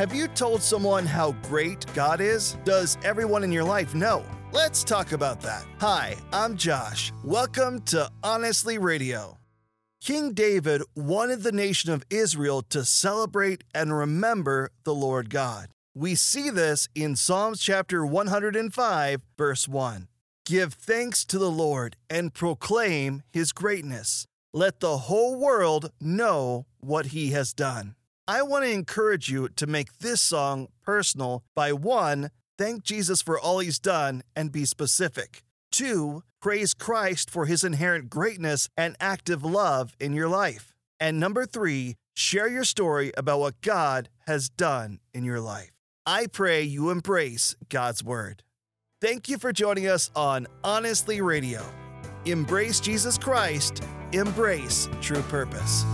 Have you told someone how great God is? Does everyone in your life know? Let's talk about that. Hi, I'm Josh. Welcome to Honestly Radio. King David wanted the nation of Israel to celebrate and remember the Lord God. We see this in Psalms chapter 105, verse 1. Give thanks to the Lord and proclaim his greatness. Let the whole world know what he has done. I want to encourage you to make this song personal by 1. Thank Jesus for all he's done and be specific. 2. Praise Christ for his inherent greatness and active love in your life. And number 3. Share your story about what God has done in your life. I pray you embrace God's Word. Thank you for joining us on Honestly Radio. Embrace Jesus Christ, embrace true purpose.